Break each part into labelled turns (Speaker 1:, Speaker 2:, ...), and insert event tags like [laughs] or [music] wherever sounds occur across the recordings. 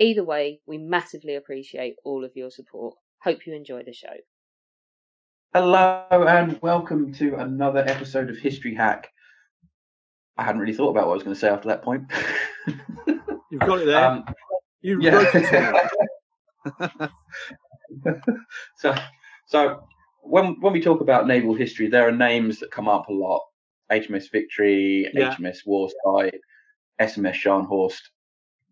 Speaker 1: Either way, we massively appreciate all of your support. Hope you enjoy the show.
Speaker 2: Hello and welcome to another episode of History Hack. I hadn't really thought about what I was going to say after that point. [laughs]
Speaker 3: You've got it there. Um, you
Speaker 2: yeah. wrote it [laughs] [laughs] so, so when when we talk about naval history, there are names that come up a lot: HMS Victory, yeah. HMS Warspite, SMS Scharnhorst,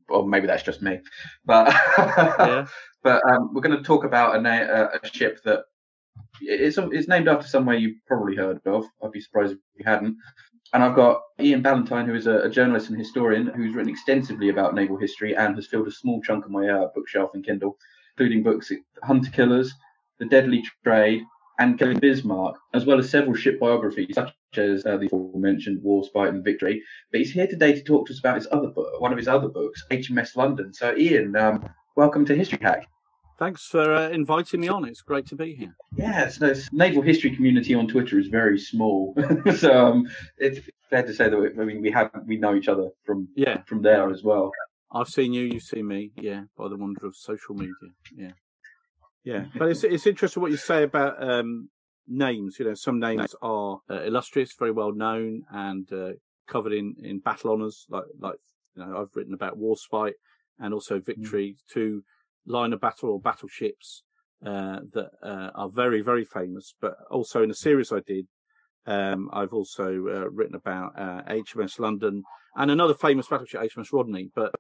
Speaker 2: or maybe that's just me. But yeah. [laughs] but um, we're going to talk about a, na- a ship that it's, it's named after somewhere you've probably heard of. I'd be surprised if you hadn't. And I've got Ian Ballantyne, who is a, a, journalist and historian who's written extensively about naval history and has filled a small chunk of my uh, bookshelf and Kindle, including books Hunter Killers, The Deadly Trade, and Killing Bismarck, as well as several ship biographies, such as uh, the aforementioned Warspite and Victory. But he's here today to talk to us about his other book, one of his other books, HMS London. So, Ian, um, welcome to History Hack.
Speaker 3: Thanks for uh, inviting me on. It's great to be here.
Speaker 2: Yeah, so the naval history community on Twitter is very small, [laughs] so um, it's fair to say that we, I mean we have we know each other from yeah from there as well.
Speaker 3: I've seen you, you've seen me, yeah, by the wonder of social media, yeah, yeah. But it's it's interesting what you say about um, names. You know, some names are uh, illustrious, very well known, and uh, covered in in battle honours, like like you know I've written about Warspite and also Victory, mm. two line of battle or battleships uh, that uh, are very, very famous. But also in a series I did, um, I've also uh, written about HMS uh, London and another famous battleship, HMS Rodney. But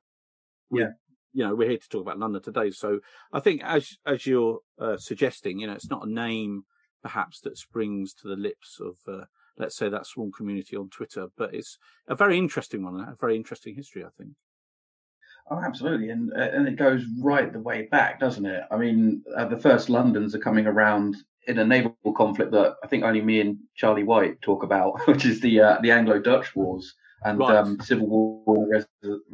Speaker 3: yeah, you know, we're here to talk about London today. So I think, as as you're uh, suggesting, you know, it's not a name perhaps that springs to the lips of. Uh, let's say that small community on Twitter, but it's a very interesting one, a very interesting history, I think.
Speaker 2: Oh, absolutely, and uh, and it goes right the way back, doesn't it? I mean, uh, the first Londons are coming around in a naval conflict that I think only me and Charlie White talk about, [laughs] which is the uh, the Anglo-Dutch Wars and right. um, Civil War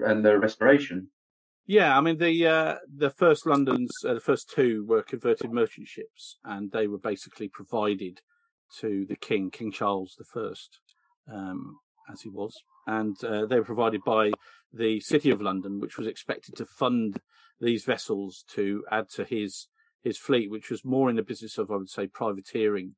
Speaker 2: and the Restoration.
Speaker 3: Yeah, I mean the uh, the first Londons, uh, the first two were converted merchant ships, and they were basically provided to the King, King Charles the First, um, as he was, and uh, they were provided by the City of London, which was expected to fund these vessels to add to his his fleet, which was more in the business of, I would say, privateering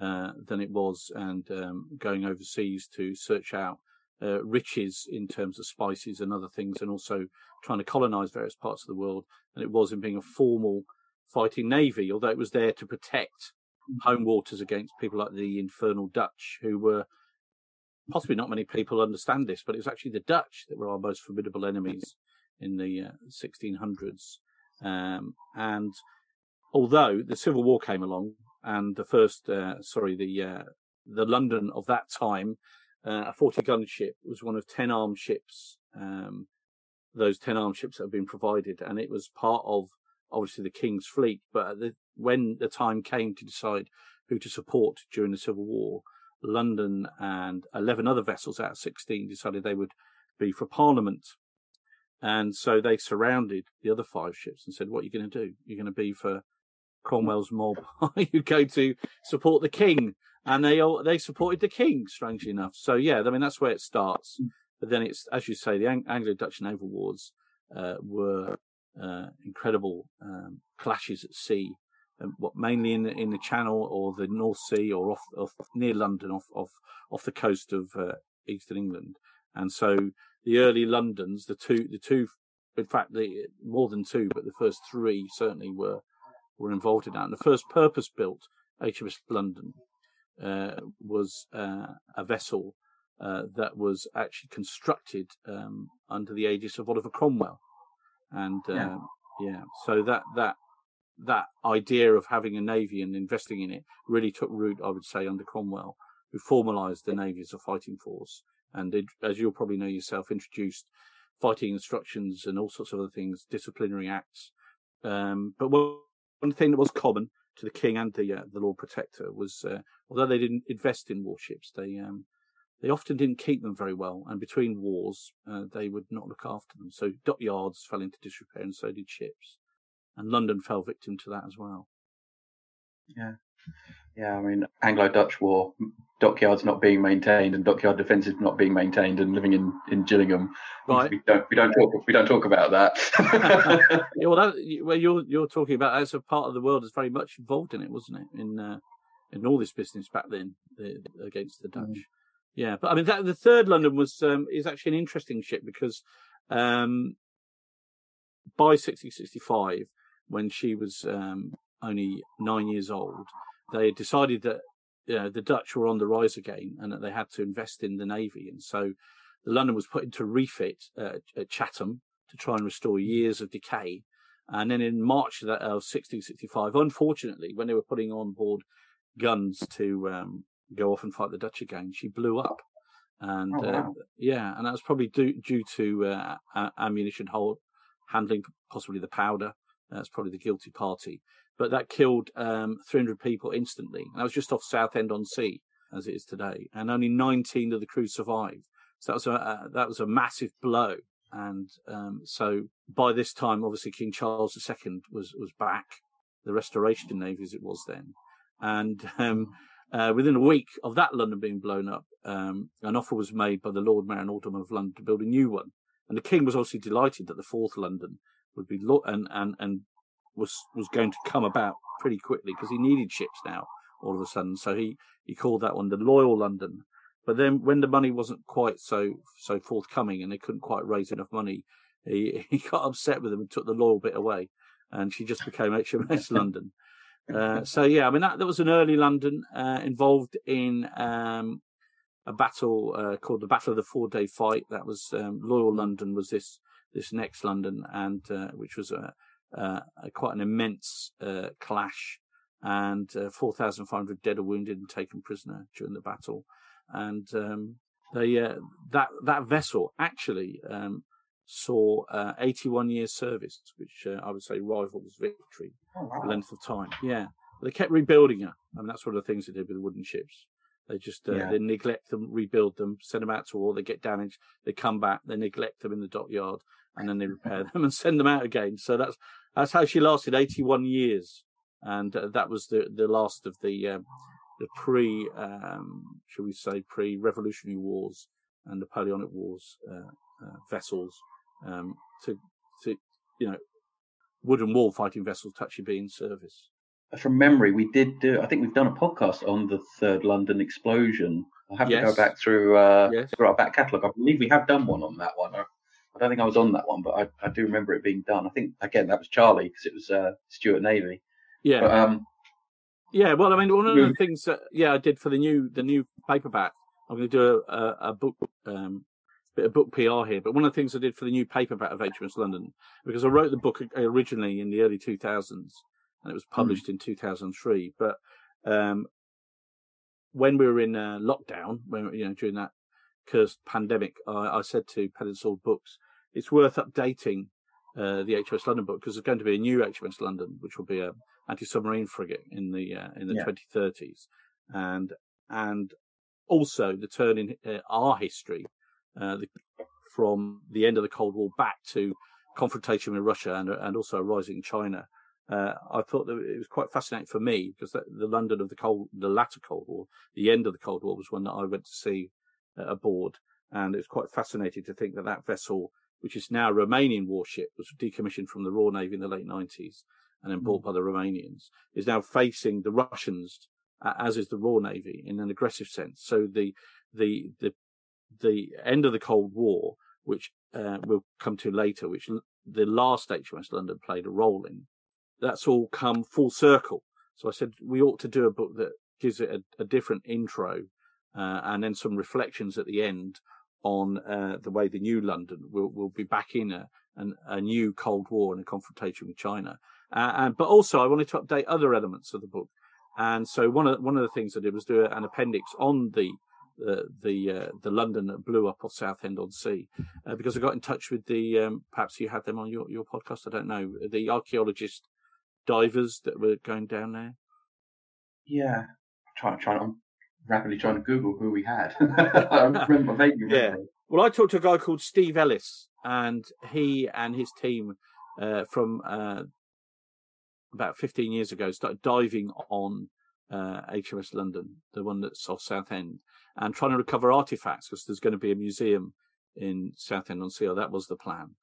Speaker 3: uh, than it was, and um, going overseas to search out uh, riches in terms of spices and other things, and also trying to colonize various parts of the world. And it was in being a formal fighting navy, although it was there to protect home waters against people like the infernal Dutch, who were possibly not many people understand this, but it was actually the Dutch that were our most formidable enemies in the uh, 1600s. Um, and although the Civil War came along and the first, uh, sorry, the uh, the London of that time, uh, a 40 gun ship was one of 10 armed ships. Um, those 10 armed ships that have been provided, and it was part of obviously the King's fleet. But the, when the time came to decide who to support during the Civil War, London and 11 other vessels out of 16 decided they would be for Parliament. And so they surrounded the other five ships and said, What are you going to do? You're going to be for Cromwell's mob. Are [laughs] you go to support the king. And they all, they supported the king, strangely enough. So, yeah, I mean, that's where it starts. Mm. But then it's, as you say, the Ang- Anglo Dutch naval wars uh, were uh, incredible um, clashes at sea um, what mainly in the in the Channel or the North Sea or off, off near London, off off off the coast of uh, eastern England. And so the early Londons, the two the two, in fact, the more than two, but the first three certainly were were involved in that. And the first purpose built HMS London uh, was uh, a vessel uh, that was actually constructed um, under the aegis of Oliver Cromwell. And yeah. Um, yeah, so that that that idea of having a navy and investing in it really took root, I would say, under Cromwell, who formalised the navy as a fighting force, and it, as you'll probably know yourself, introduced fighting instructions and all sorts of other things, disciplinary acts. Um, but one, one thing that was common to the king and the uh, the Lord Protector was, uh, although they didn't invest in warships, they um, they often didn't keep them very well, and between wars, uh, they would not look after them. So dockyards fell into disrepair, and so did ships, and London fell victim to that as well.
Speaker 2: Yeah, yeah. I mean, Anglo-Dutch War, dockyards not being maintained, and dockyard defences not being maintained, and living in, in Gillingham. Right. We don't we don't talk we don't talk about that. [laughs] [laughs]
Speaker 3: yeah, well, that, well, you're you're talking about as a part of the world that's very much involved in it, wasn't it? In uh, in all this business back then the, against the Dutch. Mm. Yeah, but I mean that, the third London was um, is actually an interesting ship because um, by 1665, when she was um, only nine years old, they decided that you know, the Dutch were on the rise again and that they had to invest in the navy, and so the London was put into refit uh, at Chatham to try and restore years of decay. And then in March of, that, of 1665, unfortunately, when they were putting on board guns to um, go off and fight the Dutch again, she blew up. And oh, uh, wow. uh, yeah, and that was probably due, due to uh, ammunition hold, handling, possibly the powder. That's probably the guilty party. But that killed um, 300 people instantly. And that was just off Southend on Sea, as it is today. And only 19 of the crew survived. So that was a, a that was a massive blow. And um, so by this time, obviously, King Charles II was was back, the Restoration Navy as it was then, and um, uh, within a week of that London being blown up, um, an offer was made by the Lord Mayor and Alderman of London to build a new one. And the King was obviously delighted that the fourth London would be lo- and and and was was going to come about pretty quickly because he needed ships now all of a sudden. So he he called that one the Loyal London. But then when the money wasn't quite so so forthcoming and they couldn't quite raise enough money, he [laughs] he got upset with them and took the Loyal bit away, and she just became HMS [laughs] London. Uh, so yeah, I mean that, that was an early London uh, involved in um, a battle uh, called the Battle of the Four Day Fight. That was um, Loyal London was this this next London, and uh, which was a, a, quite an immense uh, clash, and uh, four thousand five hundred dead or wounded and taken prisoner during the battle, and um, they that that vessel actually um, saw 81 years service, which I would say rivals Victory oh, wow. length of time. Yeah, they kept rebuilding her, I mean, that's one of the things they did with wooden ships. They just uh, yeah. they neglect them, rebuild them, send them out to war. They get damaged, they come back, they neglect them in the dockyard, and then they repair [laughs] them and send them out again. So that's that's how she lasted 81 years, and uh, that was the the last of the um, the pre, um, shall we say, pre Revolutionary Wars and Napoleonic Wars uh, uh vessels um, to to you know wooden wall fighting vessels to actually be in service.
Speaker 2: From memory, we did do. I think we've done a podcast on the third London explosion. I have yes. to go back through uh, yes. through our back catalogue. I believe we have done one on that one. I, I don't think I was on that one, but I, I, do remember it being done. I think again that was Charlie because it was uh, Stuart Navy.
Speaker 3: Yeah. But, um, yeah. Well, I mean, one of the things that yeah I did for the new the new paperback. I'm going to do a, a, a book um, bit of book PR here, but one of the things I did for the new paperback of HMS London, because I wrote the book originally in the early 2000s and it was hmm. published mm. in 2003, but um, when we were in uh, lockdown, when you know during that cursed pandemic, I, I said to Sword Books, it's worth updating uh, the HMS London book because there's going to be a new HMS London, which will be a anti-submarine frigate in the uh, in the yeah. 2030s, and and also the turn in uh, our history uh, the, from the end of the Cold War back to confrontation with Russia and, and also a rising China. Uh, I thought that it was quite fascinating for me because the, the, London of the Cold, the latter Cold War, the end of the Cold War was one that I went to see uh, aboard, and it was quite fascinating to think that that vessel, which is now a Romanian warship, was decommissioned from the Royal Navy in the late 90s and then bought mm. by the Romanians, is now facing the Russians, uh, as is the Royal Navy, in an aggressive sense. So the the the the end of the Cold War, which uh, we'll come to later, which the last HMS London played a role in, that's all come full circle. So I said we ought to do a book that gives it a, a different intro uh, and then some reflections at the end on uh, the way the new London will, will be back in a, an, a new Cold War and a confrontation with China. Uh, and, but also I wanted to update other elements of the book. And so one of one of the things I did was do an appendix on the the the, uh, the London that blew up off Southend on Sea, uh, because I got in touch with the um, perhaps you had them on your, your podcast. I don't know the archaeologist divers that were going down there.
Speaker 2: Yeah, I'm trying trying I'm rapidly trying to Google who we had. [laughs] I remember vaguely.
Speaker 3: Yeah. Well, I talked to a guy called Steve Ellis, and he and his team uh, from uh, about 15 years ago started diving on uh, HMS London, the one that's off Southend, and trying to recover artifacts because there's going to be a museum in Southend on Sea. That was the plan.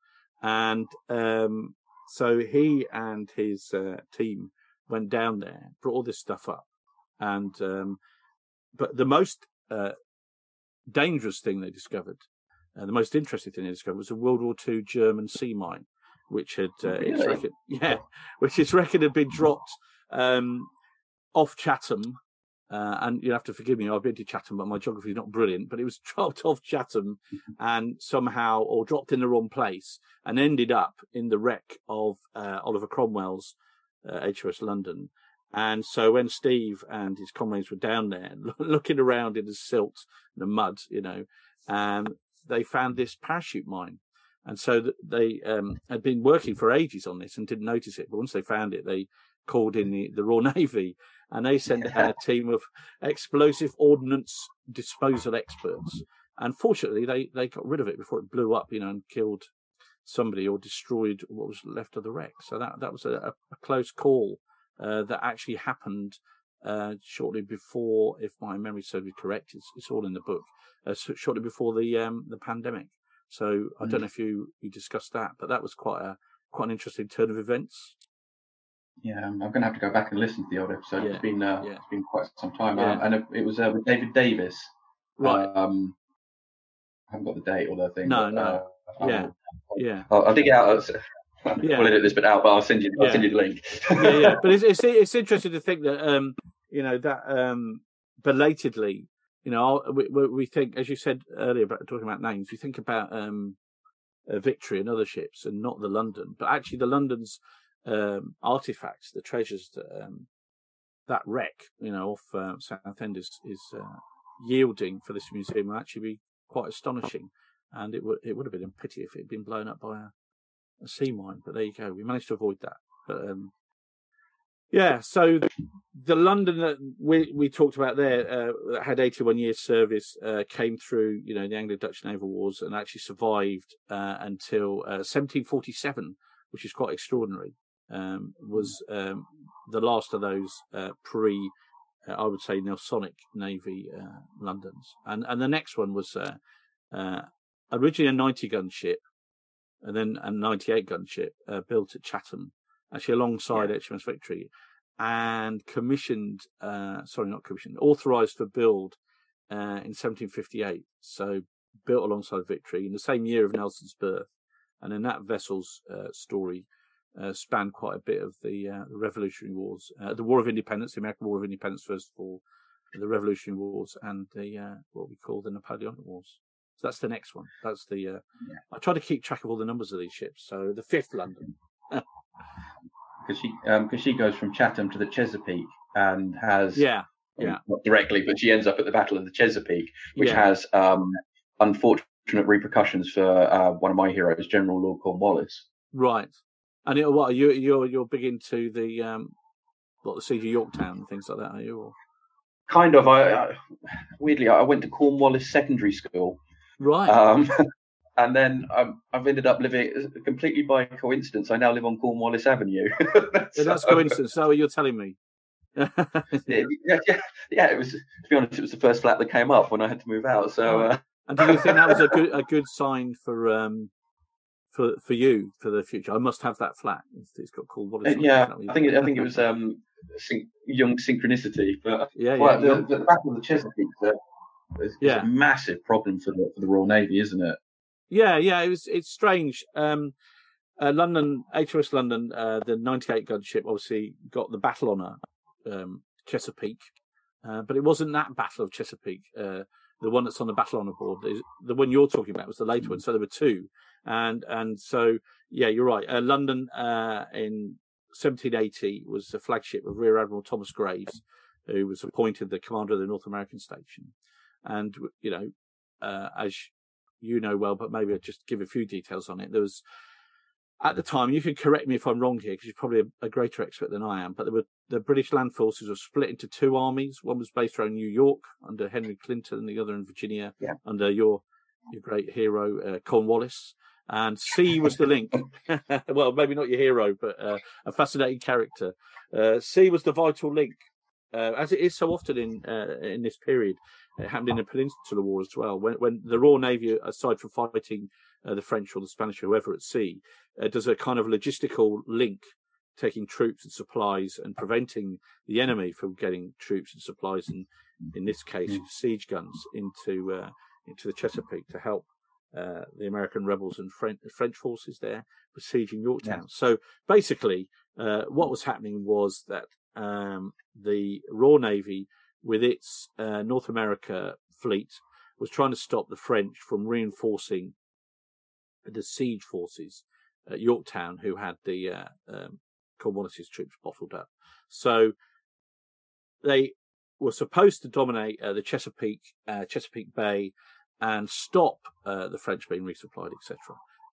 Speaker 3: And um, so he and his uh, team went down there, brought all this stuff up, and um, but the most uh, dangerous thing they discovered, uh, the most interesting thing they discovered, was a World War II German sea mine, which had uh, really? yeah, [laughs] which is reckoned had been dropped um, off Chatham. Uh, and you have to forgive me, I've been to Chatham, but my geography is not brilliant. But it was [laughs] dropped off Chatham [laughs] and somehow, or dropped in the wrong place, and ended up in the wreck of uh, Oliver Cromwell's HMS uh, London. And so when Steve and his comrades were down there [laughs] looking around in the silt and the mud, you know, um, they found this parachute mine. And so they um, had been working for ages on this and didn't notice it. But once they found it, they called in the, the Royal [laughs] Navy and they sent a team of explosive ordnance disposal experts. And fortunately, they, they got rid of it before it blew up, you know, and killed somebody or destroyed what was left of the wreck. So that, that was a, a close call uh, that actually happened uh, shortly before, if my memory serves me correct, it's, it's all in the book, uh, shortly before the um, the pandemic. So I don't mm. know if you, you discussed that, but that was quite a quite an interesting turn of events.
Speaker 2: Yeah, I'm going to have to go back and listen to the old episode. Yeah. It's been uh, yeah. it's been quite some time, yeah. um, and it, it was uh, with David Davis.
Speaker 3: Right.
Speaker 2: Um, I haven't got the date or the thing.
Speaker 3: No, but, no. Uh, yeah, yeah.
Speaker 2: I'll, I'll, dig it yeah. we'll edit this bit out, but I'll send you. I'll send you the link.
Speaker 3: yeah, yeah. [laughs] But it's, it's it's interesting to think that um you know that um belatedly you know we we think as you said earlier about talking about names we think about um Victory and other ships and not the London, but actually the London's um artifacts, the treasures that um that wreck you know off uh, Southend is is uh, yielding for this museum will actually be quite astonishing. And it would it would have been a pity if it had been blown up by a a sea mine. But there you go. We managed to avoid that. But um, yeah, so the London that we we talked about there uh, that had 81 years service uh, came through, you know, the Anglo-Dutch naval wars and actually survived uh, until 1747, uh, which is quite extraordinary. Um, was um, the last of those uh, pre, uh, I would say, Nelsonic Navy Londons, and and the next one was originally a 90 gun ship and then a 98 gun ship uh, built at Chatham, actually alongside yeah. HMS Victory, and commissioned, uh, sorry, not commissioned, authorized for build uh, in 1758. So built alongside Victory in the same year of Nelson's birth. And then that vessel's uh, story uh, spanned quite a bit of the, uh, the Revolutionary Wars, the War of Independence, the American War of Independence, first of all, the Revolutionary Wars, and the what we call the Napoleonic Wars. So that's the next one. That's the. Uh, yeah. I try to keep track of all the numbers of these ships. So the fifth London. [laughs]
Speaker 2: Because she, because um, she goes from Chatham to the Chesapeake and has.
Speaker 3: Yeah. Yeah.
Speaker 2: Not directly, but she ends up at the Battle of the Chesapeake, which yeah. has um, unfortunate repercussions for uh, one of my heroes, General Lord Cornwallis.
Speaker 3: Right. And it, what you you're you're big into the um, what the siege of Yorktown and things like that, are you? Or?
Speaker 2: Kind of. I, I weirdly I went to Cornwallis Secondary School,
Speaker 3: Right.
Speaker 2: Um, [laughs] and then um, I've ended up living completely by coincidence. I now live on Cornwallis Avenue. [laughs]
Speaker 3: so, that's coincidence. So you're telling me? [laughs]
Speaker 2: yeah, yeah, yeah, It was to be honest, it was the first flat that came up when I had to move out. So, uh...
Speaker 3: and do you think that was a good a good sign for um for for you for the future? I must have that flat. it's, got cool. What is
Speaker 2: uh, yeah, I think it, I think it was um syn- young synchronicity. But
Speaker 3: yeah, yeah, well,
Speaker 2: yeah. The, the Battle of the Chesapeake. It's, yeah. It's a massive problem for the for the Royal Navy, isn't it?
Speaker 3: Yeah, yeah. It was. It's strange. Um, uh, London HMS London, uh, the 98 gun ship, obviously got the battle honour, um, Chesapeake, uh, but it wasn't that battle of Chesapeake. Uh, the one that's on the battle honour board, the one you're talking about was the later one. So there were two, and and so yeah, you're right. Uh, London uh, in 1780 was the flagship of Rear Admiral Thomas Graves, who was appointed the commander of the North American station. And you know, uh, as you know well, but maybe I'll just give a few details on it. There was at the time, you can correct me if I'm wrong here, because you're probably a, a, greater expert than I am. But were, the British land forces were split into two armies. One was based around New York under Henry Clinton, and the other in Virginia
Speaker 2: yeah.
Speaker 3: under your your great hero uh, Cornwallis. And Sea was the link. [laughs] [laughs] well, maybe not your hero, but uh, a fascinating character. Uh, Sea was the vital link, uh, as it is so often in uh, in this period. It happened in the Peninsular War as well. When when the Royal Navy, aside from fighting uh, the French or the Spanish or whoever at sea, uh, does a kind of logistical link, taking troops and supplies and preventing the enemy from getting troops and supplies, and in this case, mm. siege guns into uh, into the Chesapeake to help uh, the American rebels and French, French forces there besieging Yorktown. Yeah. So basically, uh, what was happening was that um, the Royal Navy, with its uh, North America fleet, was trying to stop the French from reinforcing the siege forces at Yorktown, who had the uh, um, Cornwallis's troops bottled up. So they were supposed to dominate uh, the Chesapeake uh, Chesapeake Bay and stop uh, the French being resupplied, etc.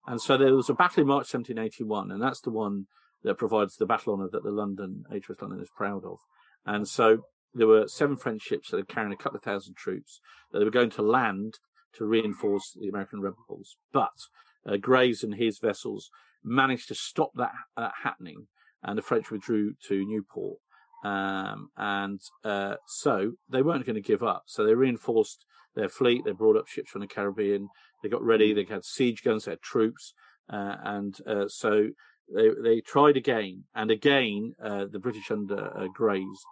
Speaker 3: And so there was a battle in March 1781, and that's the one that provides the battle honour that the London HMS London is proud of. And so there were seven French ships that were carrying a couple of thousand troops that they were going to land to reinforce the American rebels. But uh, Graves and his vessels managed to stop that uh, happening, and the French withdrew to Newport. Um, and uh, so they weren't going to give up. So they reinforced their fleet. They brought up ships from the Caribbean. They got ready. Mm. They had siege guns. They had troops, uh, and uh, so they they tried again and again. Uh, the British under Graves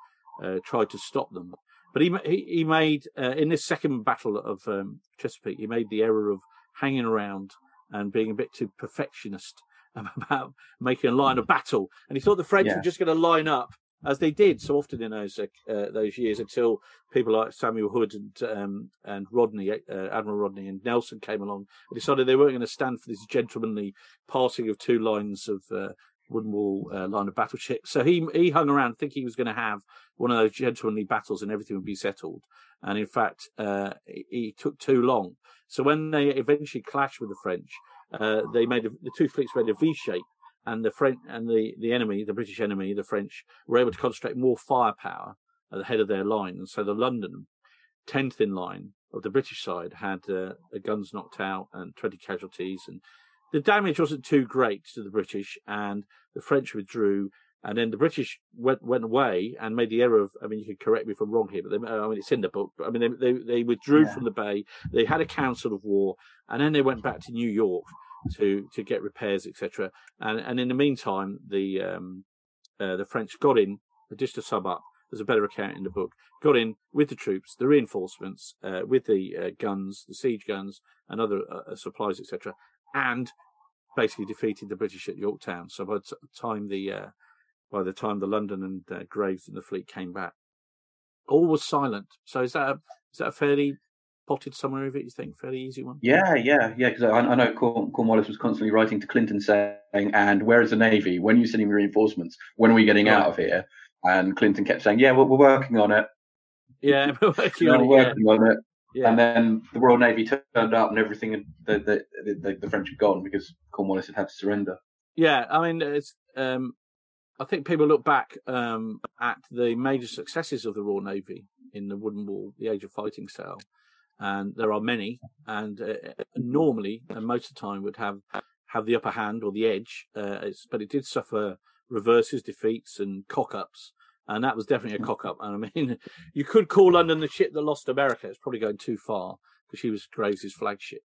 Speaker 3: tried to stop them. But he he, he made in this second battle of um, Chesapeake, he made the error of hanging around and being a bit too perfectionist [laughs] about making a line of battle. And he thought the French yeah. were just going to line up as they did so often in those uh, those years until people like Samuel Hood and um, and Rodney, uh, Admiral Rodney and Nelson came along and decided they weren't going to stand for this gentlemanly passing of two lines of uh, wooden wall uh, line of battleship. So he he hung around thinking he was going to have one of those gentlemanly battles and everything would be settled. And in fact, uh, he took too long. So when they eventually clashed with the French, uh, they made a, the two fleets made a V shape, and the French and the the enemy, the British enemy, the French, were able to concentrate more firepower at the head of their line, and so the London tenth in line of the British side had uh, guns knocked out and twenty casualties, and the damage wasn't too great to the British, and the French withdrew, and then the British went went away and made the error of. I mean, you can correct me if I'm wrong here, but they, I mean it's in the book. But I mean, they they, they withdrew yeah. from the bay. They had a council of war, and then they went back to New York to to get repairs, etc. And and in the meantime, the um, uh, the French got in. Just to sum up, there's a better account in the book. Got in with the troops, the reinforcements, uh, with the uh, guns, the siege guns, and other uh, uh, supplies, etc. And basically defeated the British at Yorktown. So by the time the uh, by the time the London and uh, Graves and the fleet came back. All was silent. So is that a, is that a fairly potted summary of it? You think fairly easy one?
Speaker 2: Yeah, yeah, yeah. Because I, I, know Cornwallis was constantly writing to Clinton saying, "And where is the navy? When are you sending reinforcements? When are we getting right. out of here?" And Clinton kept saying, "Yeah, well, we're working on it."
Speaker 3: Yeah, [laughs] we're [laughs] working,
Speaker 2: on, it, working yeah. on it. Yeah. And then the Royal Navy turned up and everything, the the, the, the French had gone because Cornwallis had had to surrender.
Speaker 3: Yeah, I mean, it's um, I think people look back um, at the major successes of the Royal Navy in the Wooden Wall, the Age of Fighting style, and there are many. And uh, normally, and most of the time, would have have the upper hand or the edge. Uh, but it did suffer reverses, defeats, and cock ups. And that was definitely a cock up. And I mean, [laughs] you could call London the ship that lost America. It's probably going too far because she was Graves' flagship.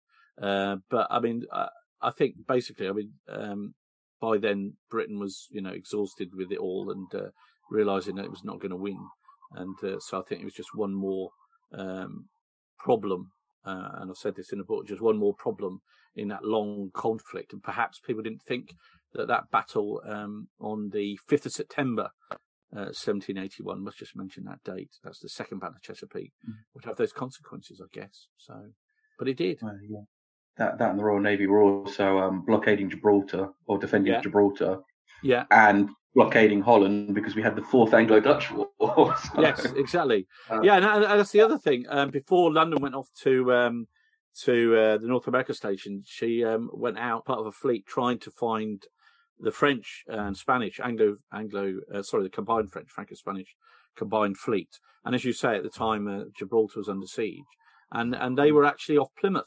Speaker 3: Uh, but I mean, I, I think basically, I mean, um, by then Britain was, you know, exhausted with it all and uh, realizing that it was not going to win. And uh, so I think it was just one more um, problem. Uh, and I've said this in the book, just one more problem in that long conflict. And perhaps people didn't think that that battle um, on the 5th of September, 1781, uh, must just mention that date. That's the second battle of Chesapeake, mm. would have those consequences, I guess. So, but it did.
Speaker 2: yeah that that and the Royal Navy were also um, blockading Gibraltar or defending yeah. Gibraltar
Speaker 3: Yeah.
Speaker 2: And blockading Holland because we had the Fourth Anglo-Dutch War. [laughs]
Speaker 3: so, yes, exactly. Uh, yeah, and, that's the other thing. Um, before London went off to um, to uh, the North America station, she um, went out part of a fleet trying to find the French and Spanish Anglo Anglo uh, sorry the combined French Franco Spanish combined fleet. And as you say, at the time uh, Gibraltar was under siege, and and they were actually off Plymouth,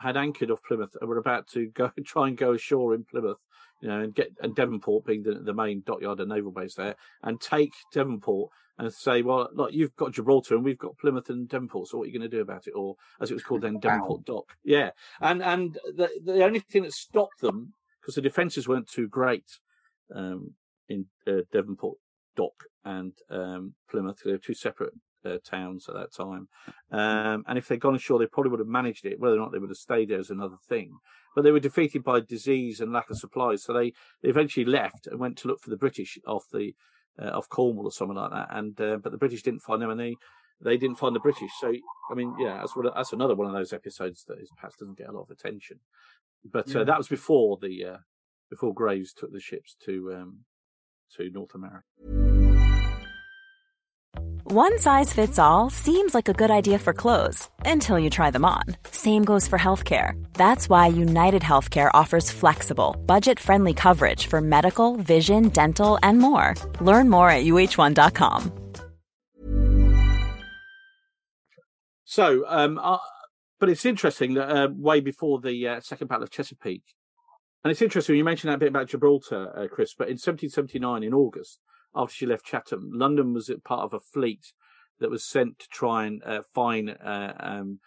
Speaker 3: had anchored off Plymouth, and were about to go [laughs] try and go ashore in Plymouth, you know, and get and Devonport being the, the main dockyard and naval base there, and take Devonport and say, well, look, you've got Gibraltar and we've got Plymouth and Devonport, so what are you going to do about it? Or as it was called then, [laughs] Devonport Dock. Yeah, and and the the only thing that stopped them because the defences weren't too great um, in uh, Devonport Dock and um, Plymouth. They were two separate uh, towns at that time. Um, and if they'd gone ashore, they probably would have managed it. Whether or not they would have stayed there is another thing. But they were defeated by disease and lack of supplies, so they, they eventually left and went to look for the British off the uh, off Cornwall or something like that. And uh, but the British didn't find them, and they they didn't find the British. So I mean, yeah, that's that's another one of those episodes that is, perhaps doesn't get a lot of attention. But uh, that was before the uh, before Graves took the ships to um, to North America.
Speaker 4: One size fits all seems like a good idea for clothes until you try them on. Same goes for healthcare. That's why United Healthcare offers flexible, budget-friendly coverage for medical, vision, dental, and more. Learn more at uhone.com.
Speaker 3: So, um, uh, but it's interesting that uh, way before the uh, Second Battle of Chesapeake, and it's interesting you mentioned that bit about Gibraltar, uh, Chris. But in 1779, in August, after she left Chatham, London was part of a fleet that was sent to try and uh, find uh, um,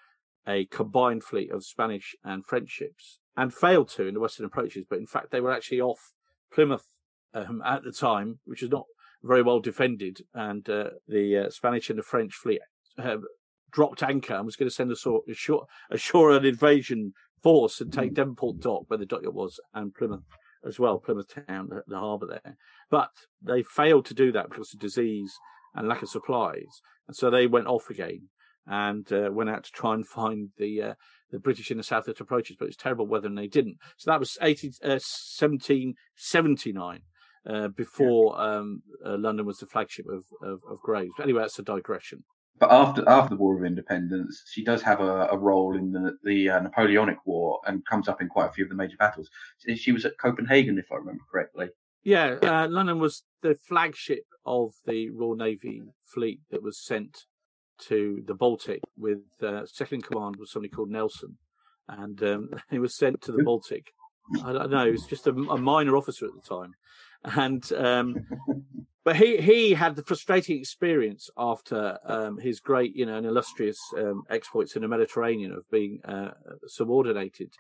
Speaker 3: a combined fleet of Spanish and French ships, and failed to in the western approaches. But in fact, they were actually off Plymouth um, at the time, which was not very well defended, and uh, the Spanish and the French fleet dropped anchor and was going to send a sort of shore, ashore an invasion force and take Devonport Dock, where the dockyard was, and Plymouth as well, Plymouth Town, the, the harbour there. But they failed to do that because of disease and lack of supplies. And so they went off again and uh, went out to try and find the uh, the British in the south that approaches, but it's terrible weather and they didn't. So that was 18, uh, 1779. Uh, before um, uh, London was the flagship of, of, of Graves. But anyway, that's a digression.
Speaker 2: But after after the War of Independence, she does have a, a role in the the uh, Napoleonic War and comes up in quite a few of the major battles. She was at Copenhagen, if I remember correctly.
Speaker 3: Yeah, uh, London was the flagship of the Royal Navy fleet that was sent to the Baltic. With uh, second in command was somebody called Nelson, and um, [laughs] he was sent to the Baltic. I don't know, he was just a, a minor officer at the time, and um, but he he had the frustrating experience after um, his great, you know, and illustrious um, exploits in the Mediterranean of being uh, subordinated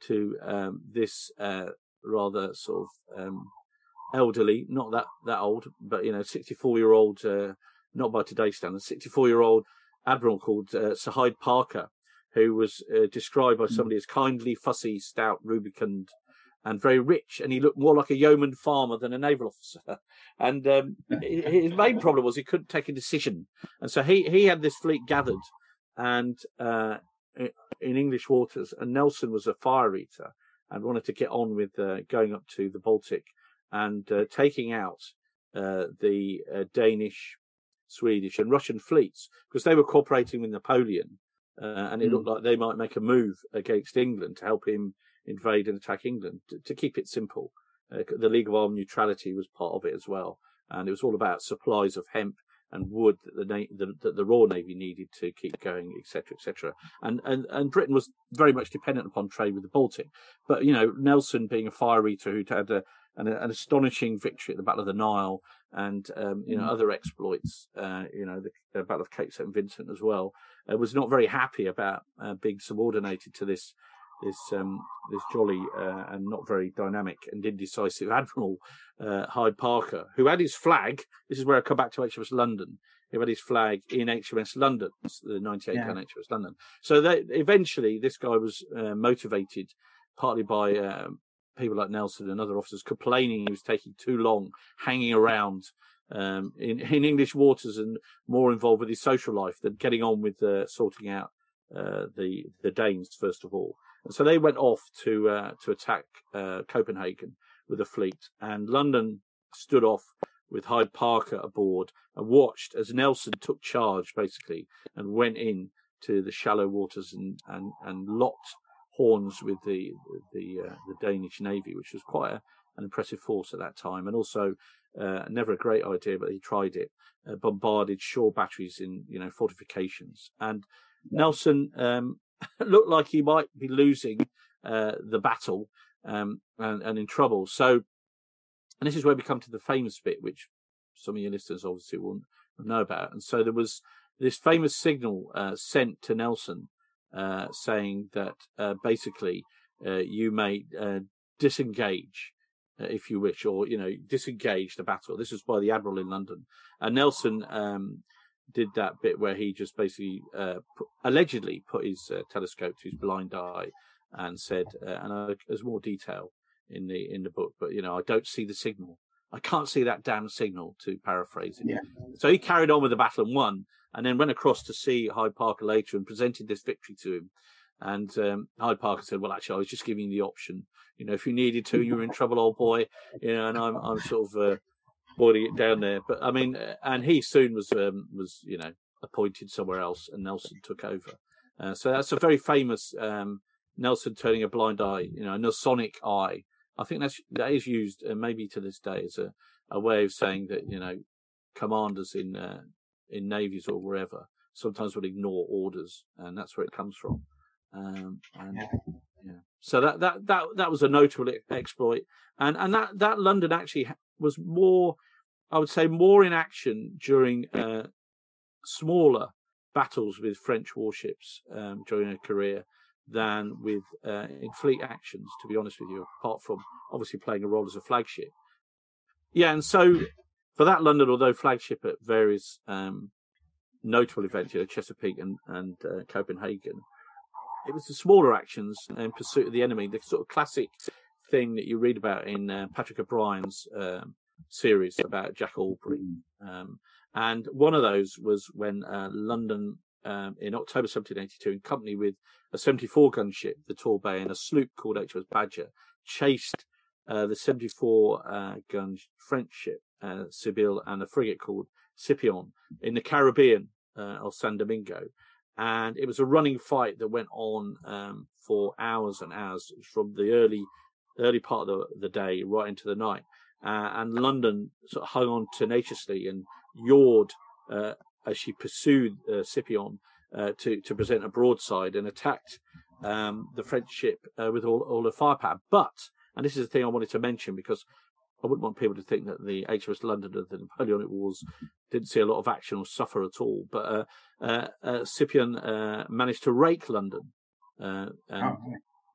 Speaker 3: to um, this uh, rather sort of um, elderly, not that that old, but you know, sixty-four year old, uh, not by today's standards, sixty-four year old admiral called uh, Sir Hyde Parker, who was uh, described by hmm. somebody as kindly, fussy, stout, rubicund, and very rich, and he looked more like a yeoman farmer than a naval officer. [laughs] And um, [laughs] his main problem was he couldn't take a decision, and so he he had this fleet gathered, and uh, in English waters, and Nelson was a fire eater and wanted to get on with uh, going up to the Baltic and uh, taking out uh, the uh, Danish, Swedish, and Russian fleets because they were cooperating with Napoleon. Uh, and it mm. looked like they might make a move against England to help him invade and attack England. To, to keep it simple, uh, the League of Armed Neutrality was part of it as well, and it was all about supplies of hemp and wood that the, Na- the, that the Royal Navy needed to keep going, etc., etc. And, and and Britain was very much dependent upon trade with the Baltic. But you know, Nelson being a fire eater who'd had a, an, an astonishing victory at the Battle of the Nile and um, you know mm. other exploits, uh, you know the, Battle of Cape St Vincent as well, uh, was not very happy about uh, being subordinated to this this um, this jolly uh, and not very dynamic and indecisive Admiral uh, Hyde Parker, who had his flag. This is where I come back to HMS London. He had his flag in HMS London, the 98 yeah. HMS London. So they, eventually, this guy was uh, motivated partly by um, people like Nelson and other officers complaining he was taking too long hanging around um, in, in English waters and more involved with his social life than getting on with uh, sorting out uh, the the Danes first of all. And so they went off to uh, to attack uh, Copenhagen, with a fleet, and London stood off with Hyde Parker aboard and watched as Nelson took charge basically and went in to the shallow waters and and, and locked horns with the the uh, the Danish navy, which was quite a, an impressive force at that time, and also uh, never a great idea, but he tried it. Uh, bombarded shore batteries in you know fortifications, and Nelson um, [laughs] looked like he might be losing uh, the battle um, and, and in trouble. So and this is where we come to the famous bit, which some of your listeners obviously won't know about. And so there was this famous signal uh, sent to Nelson uh, saying that uh, basically uh, you may uh, disengage uh, if you wish, or you know disengage the battle. This was by the admiral in London, and Nelson um, did that bit where he just basically put, allegedly put his telescope to his blind eye and said, and there's more detail in the in the book, but you know, I don't see the signal. I can't see that damn signal, to paraphrase it.
Speaker 2: Yeah.
Speaker 3: So he carried on with the battle and won, and then went across to see Hyde Parker later and presented this victory to him. And um, Hyde Parker said, "Well, actually, I was just giving you the option. You know, if you needed to, you were in trouble, old boy. You know, and I'm I'm sort of uh, boiling it down there. But I mean, uh, and he soon was um, was you know appointed somewhere else, and Nelson took over. Uh, so that's a very famous um, Nelson turning a blind eye, you know, a Nelsonic eye I think that's that is used uh, maybe to this day as a, a way of saying that you know commanders in uh, in navies or wherever sometimes will ignore orders, and that's where it comes from. Um, and yeah. so that that that that was a notable exploit, and and that that London actually was more, I would say, more in action during uh, smaller battles with French warships um, during her career than with uh, in fleet actions, to be honest with you, apart from obviously playing a role as a flagship. Yeah, and so for that London, although flagship at various um, notable events, you know, Chesapeake and, and uh, Copenhagen, it was the smaller actions in pursuit of the enemy, the sort of classic thing that you read about in uh, Patrick O'Brian's um, series about Jack Aubrey. Um, and one of those was when uh, London um, in October 1782 in company with a 74 gun ship, the Torbay, and a sloop called HMS Badger, chased uh, the 74 uh, gun French ship, uh, Sibylle, and a frigate called Scipion in the Caribbean uh, of San Domingo. And it was a running fight that went on um, for hours and hours from the early early part of the, the day right into the night. Uh, and London sort of hung on tenaciously and yawed as she pursued Scipion to to present a broadside and attacked um, the French ship uh, with all all the firepower. But and this is the thing I wanted to mention because I wouldn't want people to think that the HMS London of the Napoleonic Wars didn't see a lot of action or suffer at all. But uh, uh, uh, Scipion managed to rake London, and, oh,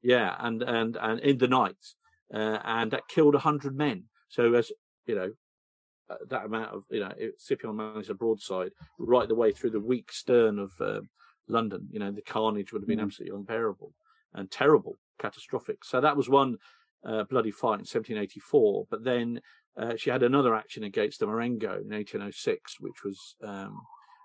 Speaker 3: yeah, and and and in the night, and that killed a hundred men. So as you know, uh, that amount of you know Scipion managed a broadside right the way through the weak stern of uh, London. You know the carnage would have been mm. absolutely unbearable and terrible, catastrophic. So that was one uh, bloody fight in 1784. But then uh, she had another action against the Marengo in 1806, which was um,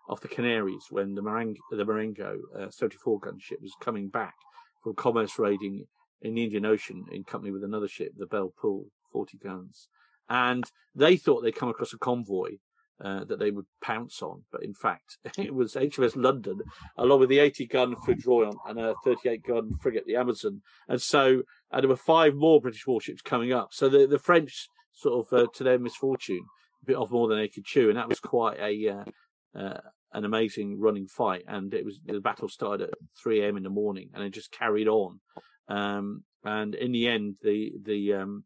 Speaker 3: off the Canaries when the Marengo, the Marengo uh, 74 gun ship was coming back from commerce raiding in the Indian Ocean in company with another ship, the Belle Poule, 40 guns and they thought they'd come across a convoy uh, that they would pounce on, but in fact, [laughs] it was HMS London, along with the 80 gun Foudroyant and a 38 gun frigate, the Amazon. And so, and there were five more British warships coming up. So the, the French, sort of, uh, to their misfortune, bit off more than they could chew. And that was quite a, uh, uh an amazing running fight. And it was, the battle started at 3 a.m. in the morning and it just carried on. Um, and in the end, the, the, um,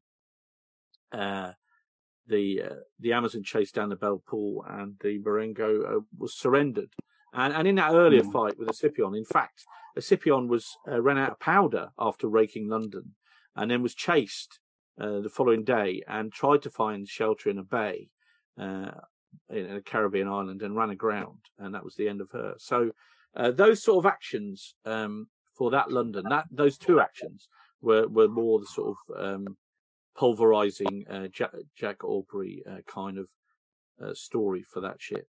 Speaker 3: uh, the uh, the Amazon chased down the Belle Poule and the Marengo uh, was surrendered. And, and in that earlier mm. fight with the Scipion, in fact, the Scipion was uh, ran out of powder after raking London, and then was chased uh, the following day and tried to find shelter in a bay uh, in a Caribbean island and ran aground, and that was the end of her. So uh, those sort of actions um, for that London, that those two actions were were more the sort of um, pulverizing uh, Jack, Jack, Aubrey uh, kind of uh, story for that ship.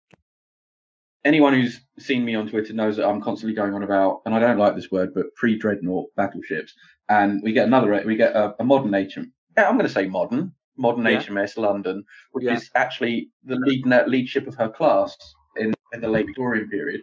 Speaker 2: Anyone who's seen me on Twitter knows that I'm constantly going on about, and I don't like this word, but pre-dreadnought battleships. And we get another, we get a, a modern HM, I'm going to say modern, modern yeah. HMS London, which yeah. is actually the lead leadership of her class in, in the late Victorian period.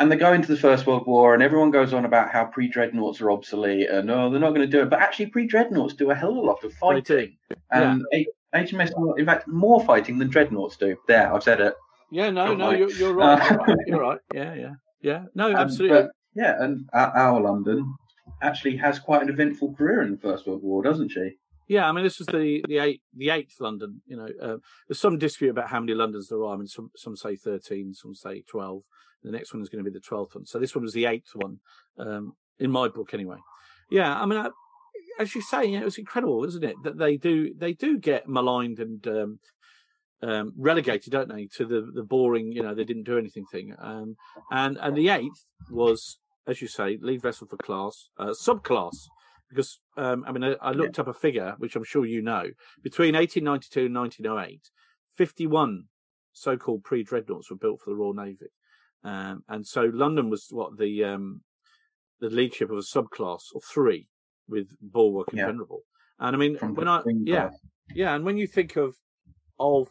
Speaker 2: And they go into the First World War, and everyone goes on about how pre-dreadnoughts are obsolete, and oh, they're not going to do it. But actually, pre-dreadnoughts do a hell of a lot of fighting, and yeah. HMS, in fact, more fighting than dreadnoughts do. There, I've said it.
Speaker 3: Yeah, no, no, you're, you're, right, you're, right. [laughs] You're right. Yeah, yeah, yeah. No, absolutely. Um, but,
Speaker 2: yeah, and our, our London actually has quite an eventful career in the First World War, doesn't she?
Speaker 3: Yeah, I mean, this was the the eight the eighth London. You know, uh, there's some dispute about how many Londons there are. I mean, some some say thirteen, some say twelve. The next one is going to be the twelfth one. So this one was the eighth one, um, in my book anyway. Yeah, I mean, I, as you say, it was incredible, isn't it? That they do they do get maligned and um, um, relegated, don't they, to the the boring, you know, they didn't do anything thing. Um, and and the eighth was, as you say, lead vessel for class, uh, subclass because um, I mean I, I looked yeah. up a figure which I'm sure you know between 1892 and 1908, 51 so-called pre-dreadnoughts were built for the Royal Navy, um, and so London was what the um, the leadership of a subclass or three with Bulwark and yeah. Venerable. And I mean From when I yeah class. yeah, and when you think of of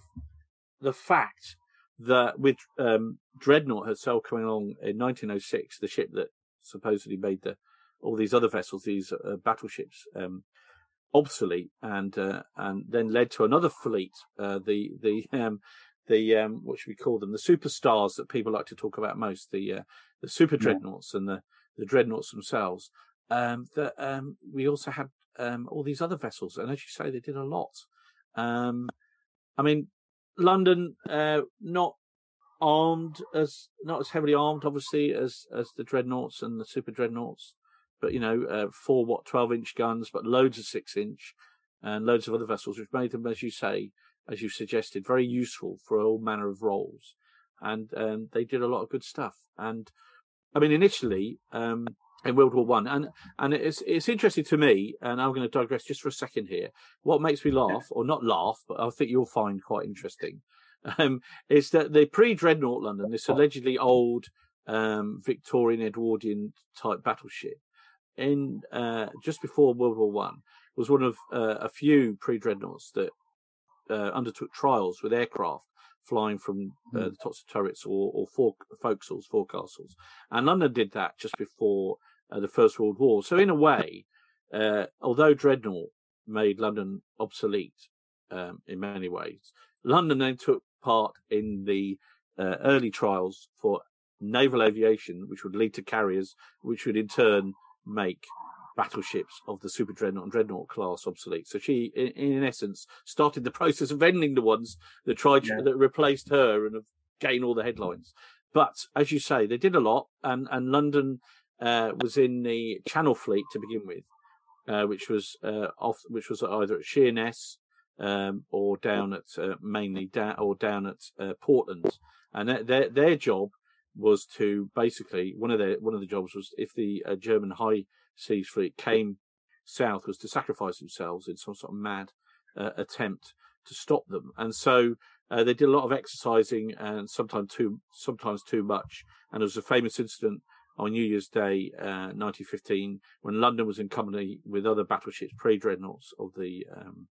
Speaker 3: the fact that with um, Dreadnought herself coming along in 1906, the ship that supposedly made the all these other vessels, these uh, battleships, um, obsolete, and uh, and then led to another fleet, uh, the the [laughs] um, the um, what should we call them? The superstars that people like to talk about most, the uh, the super dreadnoughts yeah. and the the dreadnoughts themselves. Um, that um, we also had um, all these other vessels, and as you say, they did a lot. Um, I mean, London uh, not armed as not as heavily armed, obviously, as as the dreadnoughts and the super dreadnoughts but you know, uh, four what twelve inch guns, but loads of six inch and loads of other vessels, which made them, as you say, as you suggested, very useful for all manner of roles. And um, they did a lot of good stuff. And I mean, initially um, in World War One, and and it's it's interesting to me. And I'm going to digress just for a second here. What makes me laugh, or not laugh, but I think you'll find quite interesting, um, is that the pre-dreadnought London, this allegedly old um, Victorian Edwardian type battleship, in uh, just before World War One was one of uh, a few pre-dreadnoughts that uh, undertook trials with aircraft flying from uh, hmm. the tops of turrets or, or fore, forecastles, forecastles, and London did that just before uh, the First World War. So in a way, uh, although dreadnought made London obsolete um, in many ways, London then took part in the early trials for naval aviation, which would lead to carriers, which would in turn make battleships of the super dreadnought and dreadnought class obsolete. So she, in, in essence, started the [laughs] process of ending the ones that tried yeah. that replaced her and have gained all the headlines. But as you say, they did a lot, and and London uh, was in the Channel Fleet to begin with, uh, which was uh, off, which was either at Sheerness um, or down at uh, mainly down or down at uh, Portland, and their their job was to basically one of the one of the jobs was if the uh, German high seas fleet came south was to sacrifice themselves in some sort of mad uh, attempt to stop them, and so uh, they did a lot of exercising and sometimes too sometimes too much. And there was a famous incident on New Year's Day, 1915, uh, when London was in company with other battleships, pre-dreadnoughts of the um,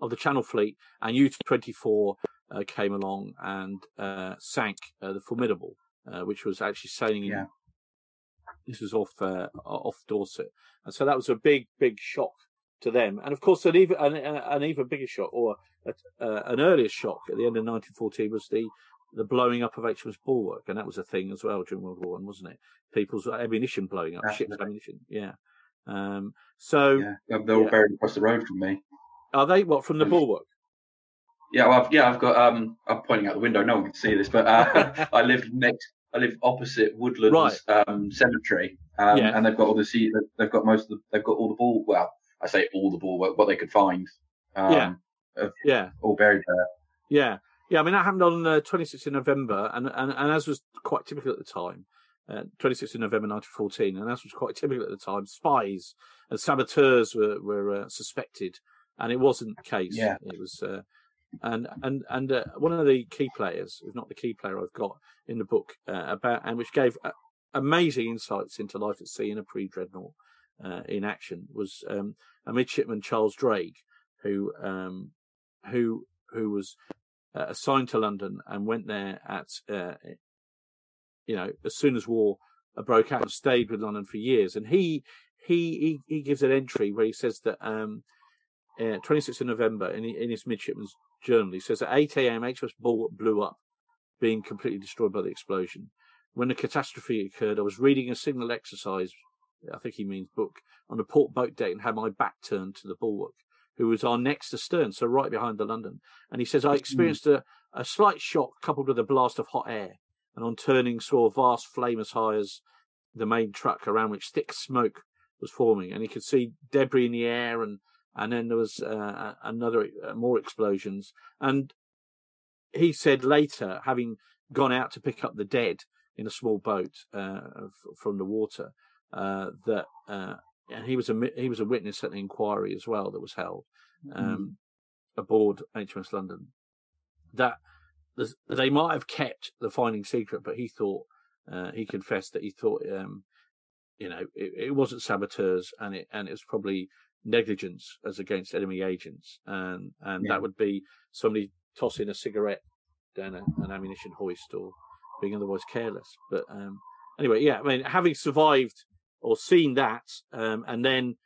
Speaker 3: of the Channel Fleet, and U-24 uh, came along and uh, sank uh, the Formidable, which was actually sailing. Yeah. This was off uh, off Dorset, and so that was a big, big shock to them. And of course, an even an, an even bigger shock, or a, an earlier shock at the end of 1914, was the the blowing up of HMS Bulwark, and that was a thing as well during World War One, wasn't it? People's ammunition blowing up, ships' ammunition. Yeah. Um, so
Speaker 2: yeah, they're all yeah. buried across the road from me.
Speaker 3: Are they what from the Bulwark?
Speaker 2: Yeah, well, I've, yeah, I've got. Um, I'm pointing out the window. No one can see this, but uh, [laughs] I live next. I live opposite Woodlands right. um, Cemetery, um, yeah. and they've got all the sea. They've got most of the. They've got all the ball. Well, I say all the ball. What they could find. Um,
Speaker 3: yeah. Of,
Speaker 2: yeah. All buried there.
Speaker 3: Yeah. Yeah. I mean, that happened on uh, 26th of November, and, and and as was quite typical at the time, uh, 26th of November 1914, and as was quite typical at the time, spies and saboteurs were were uh, suspected, and it wasn't the case. Yeah. It was. And and and uh, one of the key players, if not the key player, I've got in the book uh, about and which gave uh, amazing insights into life at sea in a pre-dreadnought uh, in action was um, a midshipman Charles Drake, who um, who who was uh, assigned to London and went there at uh, you know as soon as war broke out and stayed with London for years. And he he he, he gives an entry where he says that um, uh, 26th of November in, in his midshipman's journal, he says at 8 a.m. HMS Bulwark blew up, being completely destroyed by the explosion. When the catastrophe occurred, I was reading a signal exercise, I think he means book, on the port boat deck and had my back turned to the Bulwark, who was our next astern, so right behind the London. And he says, I hmm. experienced a, a slight shock coupled with a blast of hot air, and on turning saw a vast flame as high as the main truck around which thick smoke was forming, and he could see debris in the air, and and then there was uh, another uh, more explosions. And he said later, having gone out to pick up the dead in a small boat uh, from the water, uh, that uh, and he was a he was a witness at the inquiry as well that was held um, mm. aboard HMS London. That they might have kept the finding secret, but he thought uh, he confessed that he thought um, you know, it, it, wasn't saboteurs and it, and it was probably negligence as against enemy agents. And, and yeah. that would be somebody tossing a cigarette down a, an ammunition hoist or being otherwise careless. But, um, anyway, yeah, I mean, having survived or seen that, um, and then,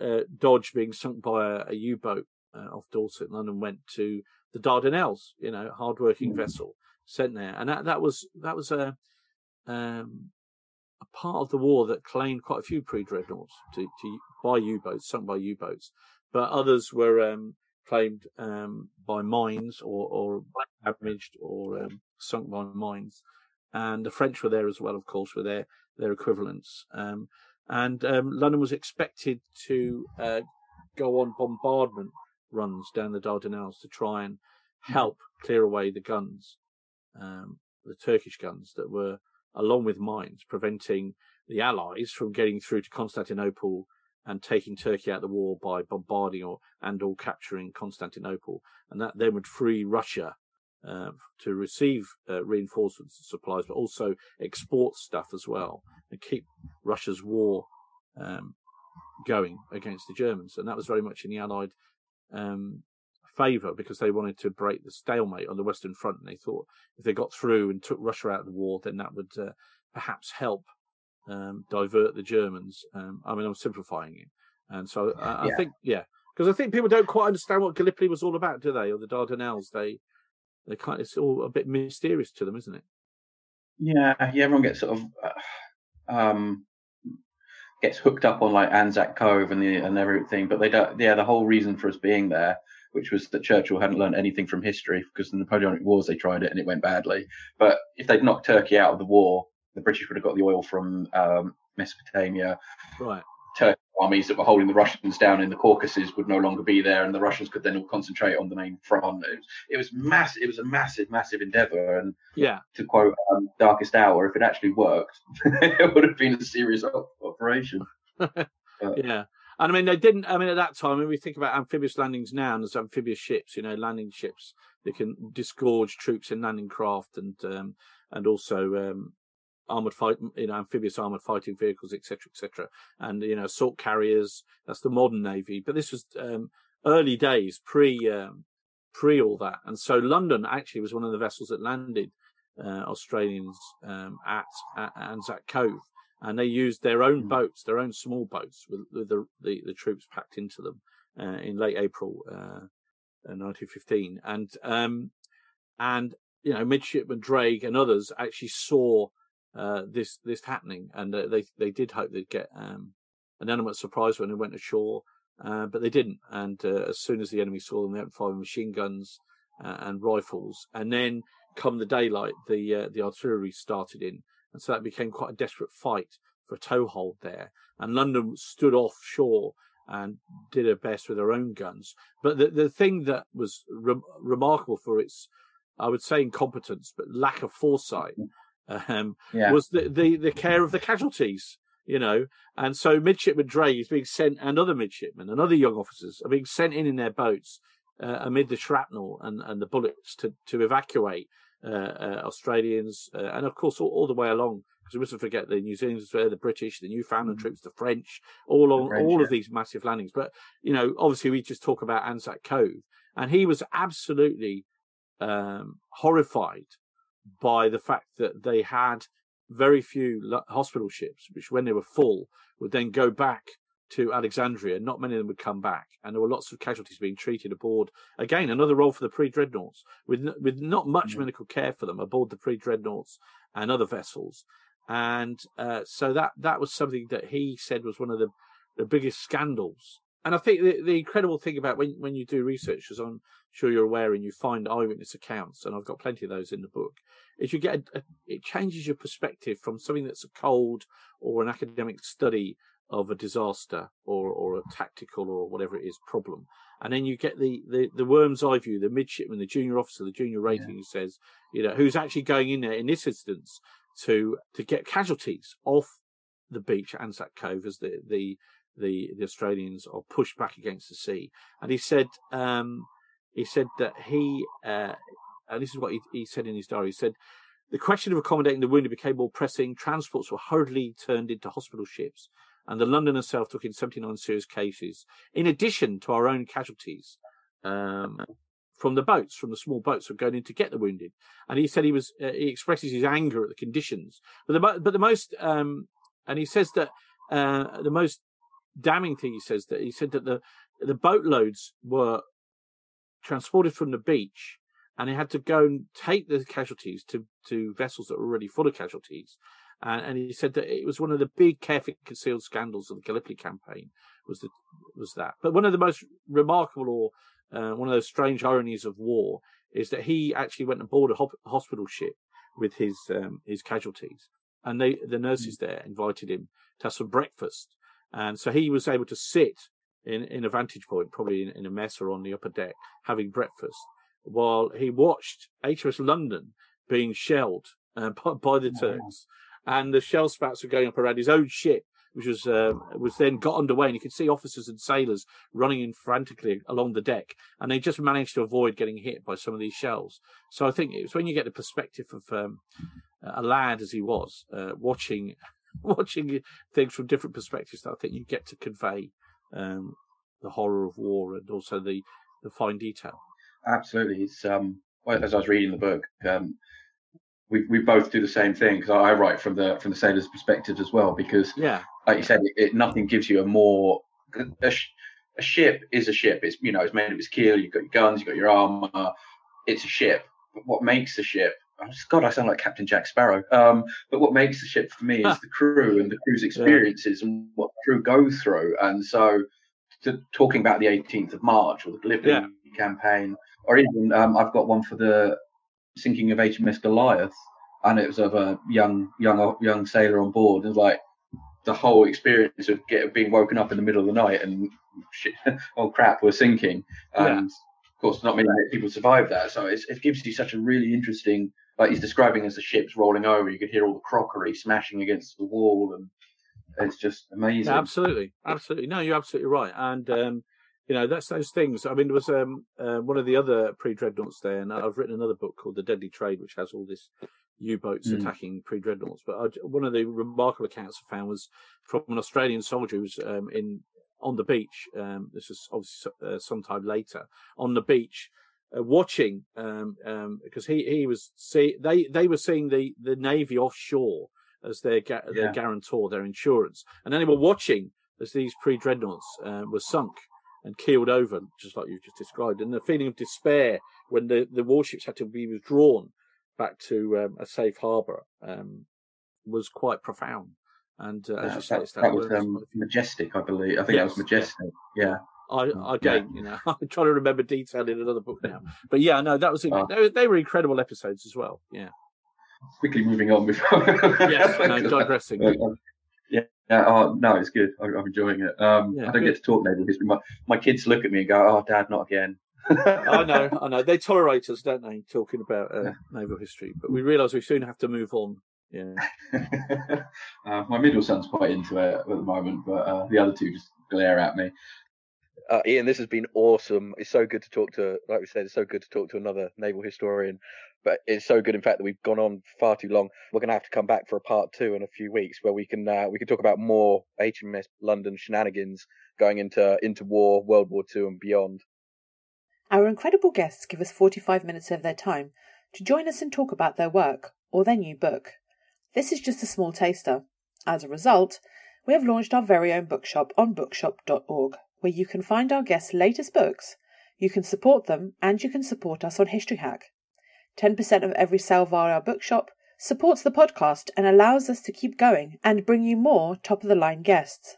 Speaker 3: uh, Dodge being sunk by a, a U-boat, uh, off Dorset, London went to the Dardanelles, you know, hard-working mm. vessel sent there. And that, that was, that was a, um, a part of the war that claimed quite a few pre-dreadnoughts to, to by U-boats, sunk by U-boats, but others were um, claimed um, by mines or, or damaged or um, sunk by mines. And the French were there as well, of course, with their their equivalents. Um, and um, London was expected to uh, go on bombardment runs down the Dardanelles to try and help clear away the guns, um, the Turkish guns that were along with mines, preventing the Allies from getting through to Constantinople and taking Turkey out of the war by bombarding or and or capturing Constantinople, and that then would free Russia uh, to receive uh, reinforcements and supplies, but also export stuff as well and keep Russia's war um, going against the Germans. And that was very much in the Allied um, favour because they wanted to break the stalemate on the Western Front, and they thought if they got through and took Russia out of the war, then that would uh, perhaps help um, divert the Germans. Um, I mean, I'm simplifying it, and so I, yeah. I think yeah, because I think people don't quite understand what Gallipoli was all about, do they? Or the Dardanelles? They they kind it's all a bit mysterious to them, isn't it?
Speaker 2: Yeah, yeah. Everyone gets sort of. Uh, um, gets hooked up on like Anzac Cove and the and everything, but they don't. Yeah, the whole reason for us being there which was that Churchill hadn't learned anything from history because the Napoleonic Wars they tried it and it went badly. But if they'd knocked Turkey out of the war, the British would have got the oil from um, Mesopotamia.
Speaker 3: Right.
Speaker 2: Turkish armies that were holding the Russians down in the Caucasus would no longer be there, and the Russians could then all concentrate on the main front. It was, it was mass. It was a massive, massive endeavour. And
Speaker 3: yeah,
Speaker 2: to quote um, Darkest Hour, if it actually worked, [laughs] it would have been a serious operation. [laughs]
Speaker 3: But, yeah. And I mean, they didn't. I mean, at that time, when we think about amphibious landings now, and there's amphibious ships, you know, landing ships that can disgorge troops in landing craft, and um, and also um, armored fight, you know, amphibious armored fighting vehicles, etc., etc., and you know, assault carriers. That's the modern navy. But this was um, early days, pre um, pre all that, and so London actually was one of the vessels that landed uh, Australians um, at, at Anzac Cove and they used their own mm. boats, their own small boats, with, with the, the, the troops packed into them uh, in late April uh, 1915, uh, and um, and you know midshipman Drake and others actually saw uh, this this happening, and uh, they they did hope they'd get um, an element of surprise when they went ashore, uh, but they didn't. And as soon as the enemy saw them, they opened fire with machine guns and rifles, and then come the daylight, the the artillery started in and so that became quite a desperate fight for a toehold there. And London stood offshore and did her best with her own guns. But the the thing that was re- remarkable for its, I would say, incompetence, but lack of foresight, um, yeah. was the, the the care of the casualties. You know, and so midshipman Drake is being sent, and other midshipmen and other young officers are being sent in in their boats uh, amid the shrapnel and, and the bullets to to evacuate Australians, uh, and of course all, all, the way along because we mustn't forget the New Zealanders there, the British, the Newfoundland mm. troops, the French, all on French, all yeah. of these massive landings. But you know, obviously, we just talk about Anzac Cove, and he was absolutely um, horrified by the fact that they had very few hospital ships, which when they were full would then go back to Alexandria. Not many of them would come back, and there were lots of casualties being treated aboard. Again, another role for the pre-dreadnoughts, with with not much mm-hmm. medical care for them aboard the pre-dreadnoughts and other vessels. And uh, so that that was something that he said was one of the the biggest scandals. And I think the, the incredible thing about when when you do research, as I'm sure you're aware, and you find eyewitness accounts, and I've got plenty of those in the book, is you get a, a, it changes your perspective from something that's a cold or an academic study of a disaster or or a tactical or whatever it is problem, and then you get the the, the worm's eye view, the midshipman, the junior officer, the junior rating yeah. who says, you know, who's actually going in there in this instance to to get casualties off the beach Anzac Cove as the the the, the Australians are pushed back against the sea, and he said um, he said that he uh, and this is what he, he said in his diary. He said the question of accommodating the wounded became more pressing. Transports were hurriedly turned into hospital ships and the London herself took in 79 serious cases, in addition to our own casualties um, from the boats, from the small boats were going in to get the wounded. And he said he was uh, he expresses his anger at the conditions, but the but the most um, and he says that uh, the most damning thing he says that he said that the the boatloads were transported from the beach and they had to go and take the casualties to, to vessels that were already full of casualties and, and, he said that it was one of the big carefully concealed scandals of the Gallipoli campaign was the, was that. But one of the most remarkable or uh, one of those strange ironies of war is that he actually went aboard a ho- hospital ship with his um, his casualties, and they the nurses mm. there invited him to have some breakfast, and so he was able to sit in in a vantage point, probably in, in a mess or on the upper deck, having breakfast, while he watched HMS London being shelled uh, by, by, the Turks and the shell spouts were going up around his own ship, which was uh, was then got underway, and you could see officers and sailors running in frantically along the deck, and they just managed to avoid getting hit by some of these shells. So I think it's when you get the perspective of um, a lad as he was, uh, watching [laughs] watching things from different perspectives, that I think you get to convey um, the horror of war and also the the fine detail.
Speaker 2: Absolutely, it's um, as I was reading the book. Um, we, we both do the same thing because I write from the from the sailor's perspective as well because
Speaker 3: yeah
Speaker 2: like you said it, it nothing gives you a more a, a, ship is a ship it's you know it's made of its keel you've got your guns you've got your armor it's a ship but what makes a ship oh, God, I sound like Captain Jack Sparrow. Um, but what makes the ship for me is [laughs] the crew and the crew's experiences yeah. and what the crew go through. And so, to, talking about the 18th of March or the Gallipoli yeah. campaign, or even um, I've got one for the sinking of HMS Goliath, and it was of a young young young sailor on board. It was like the whole experience of get, being woken up in the middle of the night and shit, [laughs] oh crap, we're sinking. And yeah. of course, not many people survive that. So it gives you such a really interesting, like he's describing as the ship's rolling over. You could hear all the crockery smashing against the wall, and it's just amazing.
Speaker 3: Yeah, absolutely, absolutely. No, you're absolutely right. And um, you know, that's those things. I mean, there was um, uh, one of the other pre dreadnoughts there, and I've written another book called The Deadly Trade, which has all this U-boats mm. attacking pre dreadnoughts. But I, one of the remarkable accounts I found was from an Australian soldier who was um, in on the beach. Um, this was obviously uh, sometime later on the beach. Uh, watching um, um, because he he was see they they were seeing the the navy offshore as their ga- yeah. their guarantor their insurance and then they were watching as these pre dreadnoughts uh, were sunk and keeled over, just like you just described. And the feeling of despair when the, the warships had to be withdrawn back to um, a safe harbour um, was quite profound. And uh, as you say,
Speaker 2: that, that was um, majestic, I believe. I think yes. that was majestic. Yeah.
Speaker 3: I, mm, again, yeah. you know, [laughs] I'm trying to remember detail in another book now. [laughs] But yeah, no, that was oh. they, were, they were incredible episodes as well. Yeah.
Speaker 2: Quickly moving on before.
Speaker 3: yes, [laughs] no, digressing.
Speaker 2: Yeah, yeah. Oh no, it's good. I, am enjoying it. Um, yeah, I don't good. get to talk naval history. My, my kids look at me and go, "Oh, Dad, not again."
Speaker 3: I know, [laughs] I know. They tolerate us, don't they, talking about uh, naval history? But we realise we soon have to move on. Yeah. [laughs]
Speaker 2: uh, my middle son's quite into it at the moment, but uh, the other two just glare at me. Uh, Ian, this has been awesome. It's so good to talk to, like we said, it's so good to talk to another naval historian. But it's so good, in fact, that we've gone on far too long. We're going to have to come back for a part two in a few weeks, where we can uh, we can talk about more HMS London shenanigans going into into war, World War II, and beyond.
Speaker 5: Our incredible guests give us 45 minutes of their time to join us and talk about their work or their new book. This is just a small taster. As a result, we have launched our very own bookshop on bookshop.org, where you can find our guests' latest books, you can support them, and you can support us on History Hack. 10% of every sale via our bookshop supports the podcast and allows us to keep going and bring you more top of the line guests.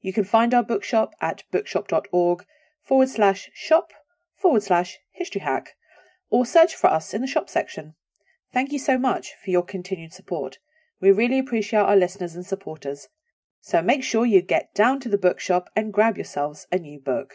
Speaker 5: You can find our bookshop at bookshop.org forward slash shop forward slash history hack or search for us in the shop section. Thank you so much for your continued support. We really appreciate our listeners and supporters. So make sure you get down to the bookshop and grab yourselves a new book.